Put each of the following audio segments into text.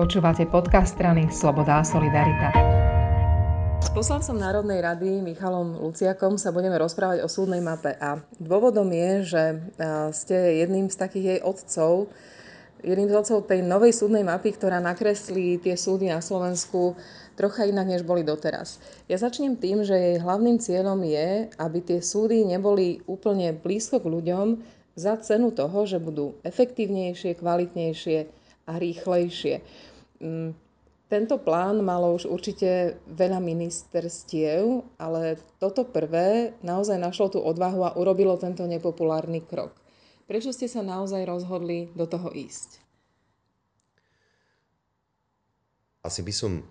Počúvate podcast strany Sloboda a Solidarita. S poslancom Národnej rady Michalom Luciakom sa budeme rozprávať o súdnej mape a dôvodom je, že ste jedným z takých jej otcov, jedným z otcov tej novej súdnej mapy, ktorá nakreslí tie súdy na Slovensku trocha inak, než boli doteraz. Ja začnem tým, že jej hlavným cieľom je, aby tie súdy neboli úplne blízko k ľuďom za cenu toho, že budú efektívnejšie, kvalitnejšie a rýchlejšie. Mm, tento plán malo už určite veľa ministerstiev, ale toto prvé naozaj našlo tú odvahu a urobilo tento nepopulárny krok. Prečo ste sa naozaj rozhodli do toho ísť? Asi by som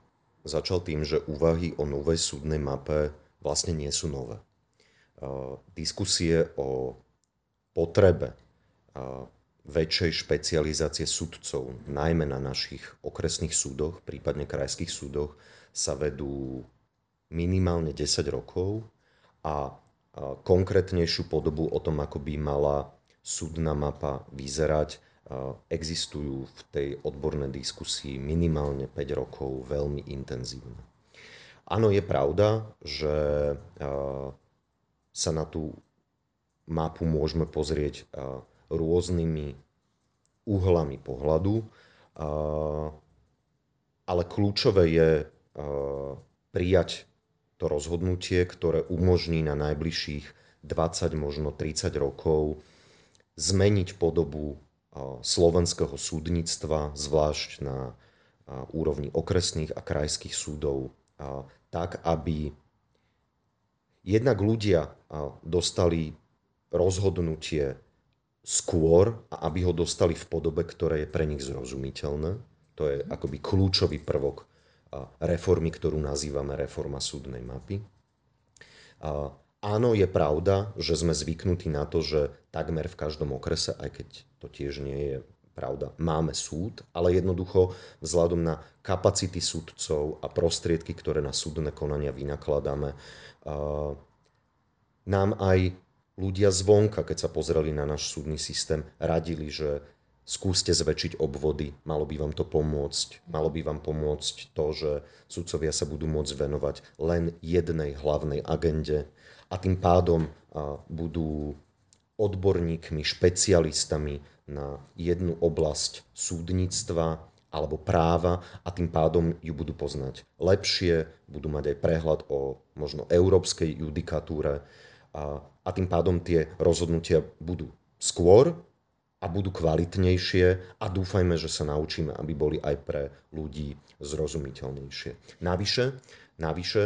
začal tým, že úvahy o novej súdnej mape vlastne nie sú nové. Diskusie o potrebe väčšej špecializácie sudcov, najmä na našich okresných súdoch, prípadne krajských súdoch, sa vedú minimálne 10 rokov a konkrétnejšiu podobu o tom, ako by mala súdna mapa vyzerať, existujú v tej odbornej diskusii minimálne 5 rokov veľmi intenzívne. Áno, je pravda, že sa na tú mapu môžeme pozrieť rôznymi uhlami pohľadu, ale kľúčové je prijať to rozhodnutie, ktoré umožní na najbližších 20, možno 30 rokov zmeniť podobu slovenského súdnictva, zvlášť na úrovni okresných a krajských súdov, tak, aby jednak ľudia dostali rozhodnutie skôr a aby ho dostali v podobe, ktoré je pre nich zrozumiteľné. To je akoby kľúčový prvok reformy, ktorú nazývame reforma súdnej mapy. Áno, je pravda, že sme zvyknutí na to, že takmer v každom okrese, aj keď to tiež nie je pravda, máme súd, ale jednoducho vzhľadom na kapacity súdcov a prostriedky, ktoré na súdne konania vynakladáme, nám aj ľudia zvonka, keď sa pozreli na náš súdny systém, radili, že skúste zväčšiť obvody, malo by vám to pomôcť. Malo by vám pomôcť to, že sudcovia sa budú môcť venovať len jednej hlavnej agende a tým pádom budú odborníkmi, špecialistami na jednu oblasť súdnictva alebo práva a tým pádom ju budú poznať lepšie, budú mať aj prehľad o možno európskej judikatúre a, a tým pádom tie rozhodnutia budú skôr a budú kvalitnejšie a dúfajme, že sa naučíme, aby boli aj pre ľudí zrozumiteľnejšie. Navyše, navyše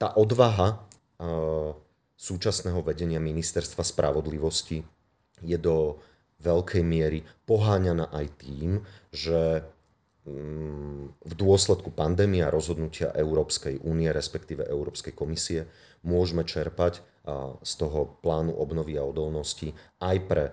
tá odvaha súčasného vedenia ministerstva spravodlivosti je do veľkej miery poháňaná aj tým, že v dôsledku pandémie rozhodnutia Európskej únie, respektíve Európskej komisie, môžeme čerpať z toho plánu obnovy a odolnosti aj pre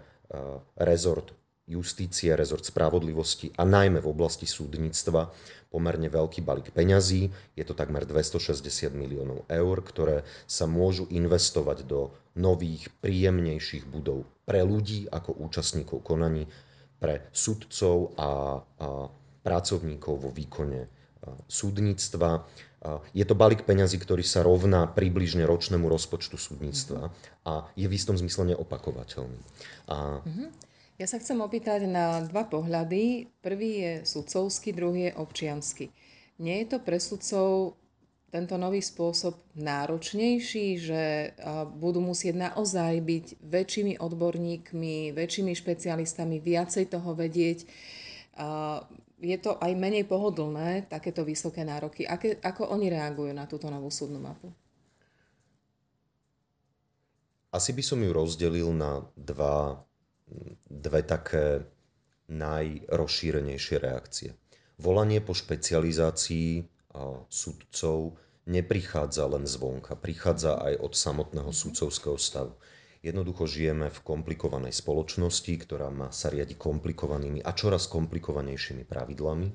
rezort justície, rezort spravodlivosti a najmä v oblasti súdnictva pomerne veľký balík peňazí. Je to takmer 260 miliónov eur, ktoré sa môžu investovať do nových, príjemnejších budov pre ľudí ako účastníkov konaní, pre sudcov a, a pracovníkov vo výkone súdnictva. Je to balík peňazí, ktorý sa rovná približne ročnému rozpočtu súdnictva a je v istom zmysle neopakovateľný. A... Mhm. Ja sa chcem opýtať na dva pohľady. Prvý je sudcovský, druhý je občiansky. Nie je to pre sudcov tento nový spôsob náročnejší, že budú musieť naozaj byť väčšími odborníkmi, väčšími špecialistami, viacej toho vedieť je to aj menej pohodlné, takéto vysoké nároky. Aké, ako oni reagujú na túto novú súdnu mapu? Asi by som ju rozdelil na dva, dve také najrozšírenejšie reakcie. Volanie po špecializácii sudcov neprichádza len zvonka, prichádza aj od samotného sudcovského stavu. Jednoducho žijeme v komplikovanej spoločnosti, ktorá má sa riadi komplikovanými a čoraz komplikovanejšími pravidlami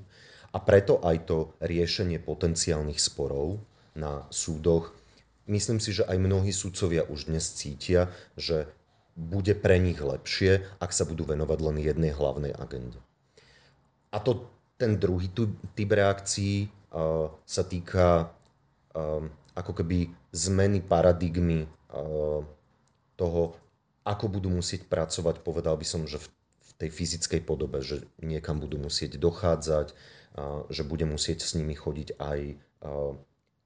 a preto aj to riešenie potenciálnych sporov na súdoch, myslím si, že aj mnohí sudcovia už dnes cítia, že bude pre nich lepšie, ak sa budú venovať len jednej hlavnej agende. A to ten druhý typ reakcií sa týka ako keby zmeny paradigmy toho, ako budú musieť pracovať, povedal by som, že v tej fyzickej podobe, že niekam budú musieť dochádzať, že bude musieť s nimi chodiť aj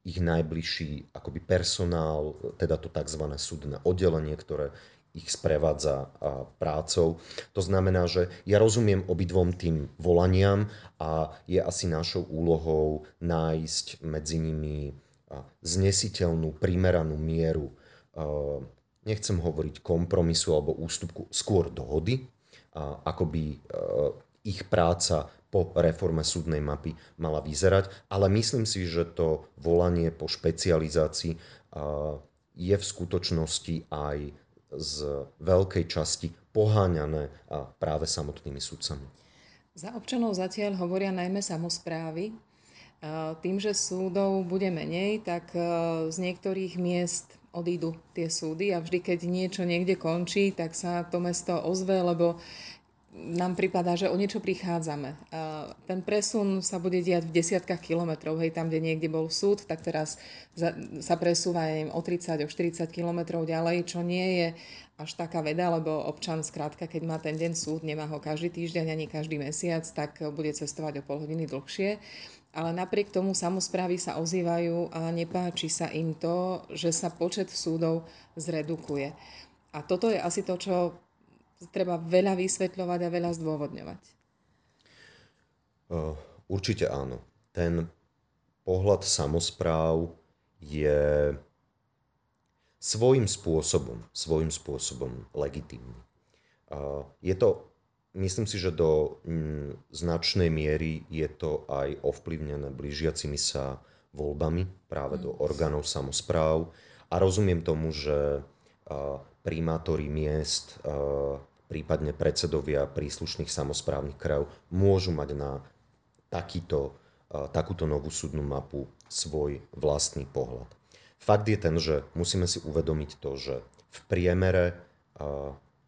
ich najbližší akoby personál, teda to tzv. súdne oddelenie, ktoré ich sprevádza prácou. To znamená, že ja rozumiem obidvom tým volaniam a je asi našou úlohou nájsť medzi nimi znesiteľnú, primeranú mieru, nechcem hovoriť kompromisu alebo ústupku, skôr dohody, ako by e, ich práca po reforme súdnej mapy mala vyzerať, ale myslím si, že to volanie po špecializácii je v skutočnosti aj z veľkej časti poháňané práve samotnými sudcami. Za občanov zatiaľ hovoria najmä samozprávy. Tým, že súdov bude menej, tak e, z niektorých miest odídu tie súdy a vždy, keď niečo niekde končí, tak sa to mesto ozve, lebo nám pripadá, že o niečo prichádzame. Ten presun sa bude diať v desiatkách kilometrov, hej, tam, kde niekde bol súd, tak teraz sa presúva neviem, o 30, o 40 kilometrov ďalej, čo nie je až taká veda, lebo občan skrátka, keď má ten deň súd, nemá ho každý týždeň ani každý mesiac, tak bude cestovať o pol hodiny dlhšie ale napriek tomu samozprávy sa ozývajú a nepáči sa im to, že sa počet súdov zredukuje. A toto je asi to, čo treba veľa vysvetľovať a veľa zdôvodňovať. Určite áno. Ten pohľad samozpráv je svojím spôsobom, svojím spôsobom legitimný. Je to Myslím si, že do mm, značnej miery je to aj ovplyvnené blížiacimi sa voľbami práve do mm. orgánov samozpráv a rozumiem tomu, že primátori miest, prípadne predsedovia príslušných samozprávnych krajov môžu mať na takýto, takúto novú súdnu mapu svoj vlastný pohľad. Fakt je ten, že musíme si uvedomiť to, že v priemere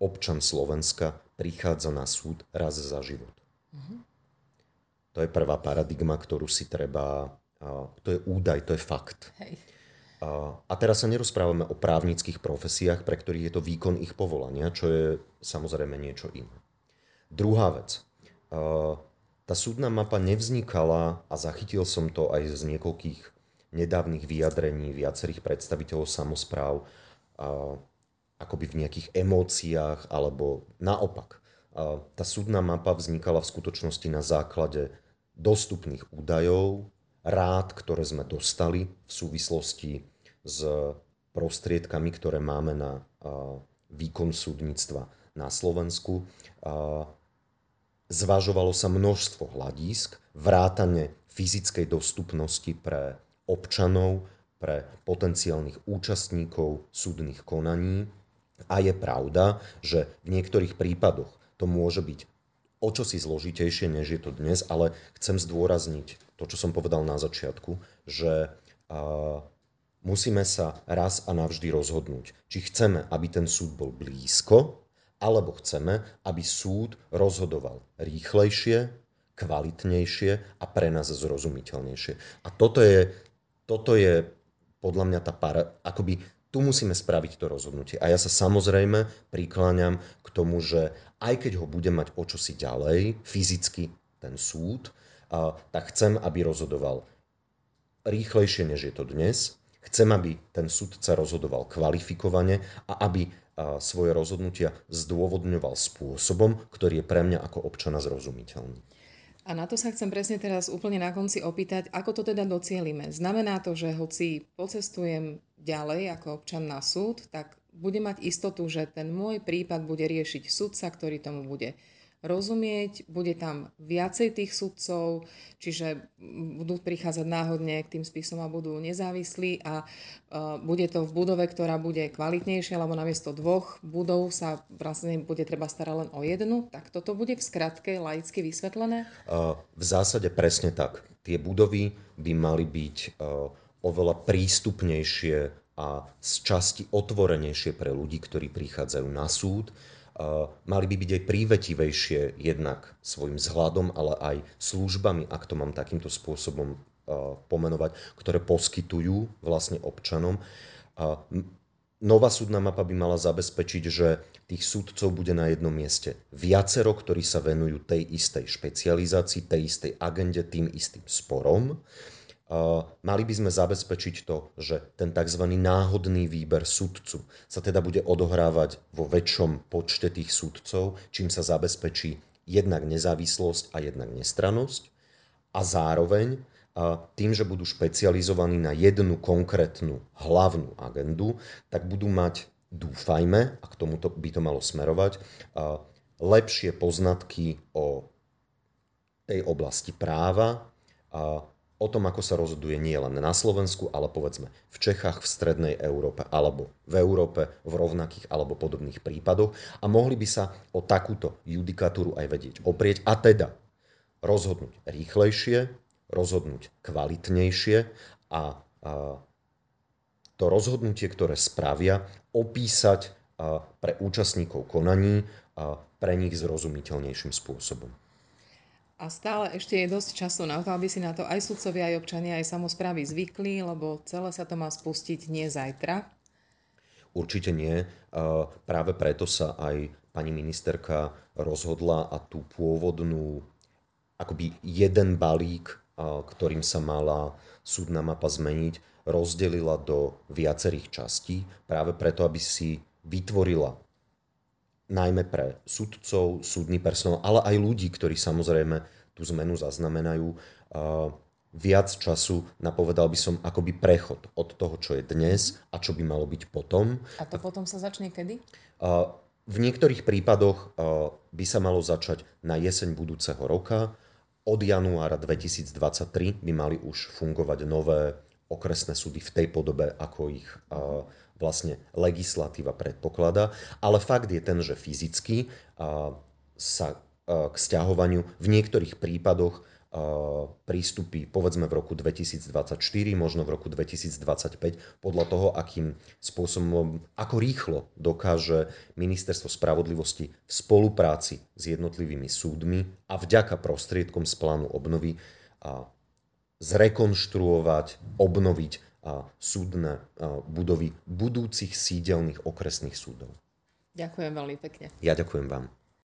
občan Slovenska prichádza na súd raz za život. Uh-huh. To je prvá paradigma, ktorú si treba... To je údaj, to je fakt. Hej. A teraz sa nerozprávame o právnických profesiách, pre ktorých je to výkon ich povolania, čo je samozrejme niečo iné. Druhá vec. Tá súdna mapa nevznikala, a zachytil som to aj z niekoľkých nedávnych vyjadrení viacerých predstaviteľov samozpráv, akoby v nejakých emóciách, alebo naopak. Tá súdna mapa vznikala v skutočnosti na základe dostupných údajov, rád, ktoré sme dostali v súvislosti s prostriedkami, ktoré máme na výkon súdnictva na Slovensku. Zvažovalo sa množstvo hľadísk, vrátane fyzickej dostupnosti pre občanov, pre potenciálnych účastníkov súdnych konaní, a je pravda, že v niektorých prípadoch to môže byť o čosi zložitejšie, než je to dnes, ale chcem zdôrazniť to, čo som povedal na začiatku, že uh, musíme sa raz a navždy rozhodnúť, či chceme, aby ten súd bol blízko, alebo chceme, aby súd rozhodoval rýchlejšie, kvalitnejšie a pre nás zrozumiteľnejšie. A toto je, toto je podľa mňa tá para, akoby tu musíme spraviť to rozhodnutie. A ja sa samozrejme prikláňam k tomu, že aj keď ho bude mať o čosi ďalej, fyzicky ten súd, tak chcem, aby rozhodoval rýchlejšie, než je to dnes. Chcem, aby ten súdca rozhodoval kvalifikovane a aby svoje rozhodnutia zdôvodňoval spôsobom, ktorý je pre mňa ako občana zrozumiteľný. A na to sa chcem presne teraz úplne na konci opýtať, ako to teda docielime. Znamená to, že hoci pocestujem ďalej ako občan na súd, tak bude mať istotu, že ten môj prípad bude riešiť sudca, ktorý tomu bude rozumieť, bude tam viacej tých sudcov, čiže budú prichádzať náhodne k tým spisom a budú nezávislí a uh, bude to v budove, ktorá bude kvalitnejšia, lebo namiesto dvoch budov sa vlastne bude treba starať len o jednu. Tak toto bude v skratke laicky vysvetlené? Uh, v zásade presne tak. Tie budovy by mali byť uh, oveľa prístupnejšie a z časti otvorenejšie pre ľudí, ktorí prichádzajú na súd mali by byť aj prívetivejšie jednak svojim vzhľadom, ale aj službami, ak to mám takýmto spôsobom pomenovať, ktoré poskytujú vlastne občanom. Nová súdna mapa by mala zabezpečiť, že tých súdcov bude na jednom mieste viacero, ktorí sa venujú tej istej špecializácii, tej istej agende, tým istým sporom. Mali by sme zabezpečiť to, že ten tzv. náhodný výber súdcu sa teda bude odohrávať vo väčšom počte tých súdcov, čím sa zabezpečí jednak nezávislosť a jednak nestrannosť. A zároveň tým, že budú špecializovaní na jednu konkrétnu hlavnú agendu, tak budú mať, dúfajme, a k tomuto by to malo smerovať, lepšie poznatky o tej oblasti práva, o tom, ako sa rozhoduje nie len na Slovensku, ale povedzme v Čechách, v Strednej Európe alebo v Európe v rovnakých alebo podobných prípadoch a mohli by sa o takúto judikatúru aj vedieť oprieť a teda rozhodnúť rýchlejšie, rozhodnúť kvalitnejšie a, a to rozhodnutie, ktoré spravia, opísať pre účastníkov konaní a pre nich zrozumiteľnejším spôsobom. A stále ešte je dosť času na to, aby si na to aj sudcovia, aj občania, aj samozprávy zvykli, lebo celé sa to má spustiť nie zajtra. Určite nie. Práve preto sa aj pani ministerka rozhodla a tú pôvodnú akoby jeden balík ktorým sa mala súdna mapa zmeniť, rozdelila do viacerých častí, práve preto, aby si vytvorila najmä pre sudcov, súdny personál, ale aj ľudí, ktorí samozrejme tú zmenu zaznamenajú, viac času na, povedal by som, akoby prechod od toho, čo je dnes a čo by malo byť potom. A to potom sa začne kedy? V niektorých prípadoch by sa malo začať na jeseň budúceho roka, od januára 2023 by mali už fungovať nové okresné súdy v tej podobe, ako ich vlastne legislatíva predpokladá. Ale fakt je ten, že fyzicky sa k stiahovaniu v niektorých prípadoch prístupy povedzme v roku 2024, možno v roku 2025, podľa toho, akým spôsobom, ako rýchlo dokáže Ministerstvo spravodlivosti v spolupráci s jednotlivými súdmi a vďaka prostriedkom z plánu obnovy zrekonštruovať, obnoviť súdne budovy budúcich sídelných okresných súdov. Ďakujem veľmi pekne. Ja ďakujem vám.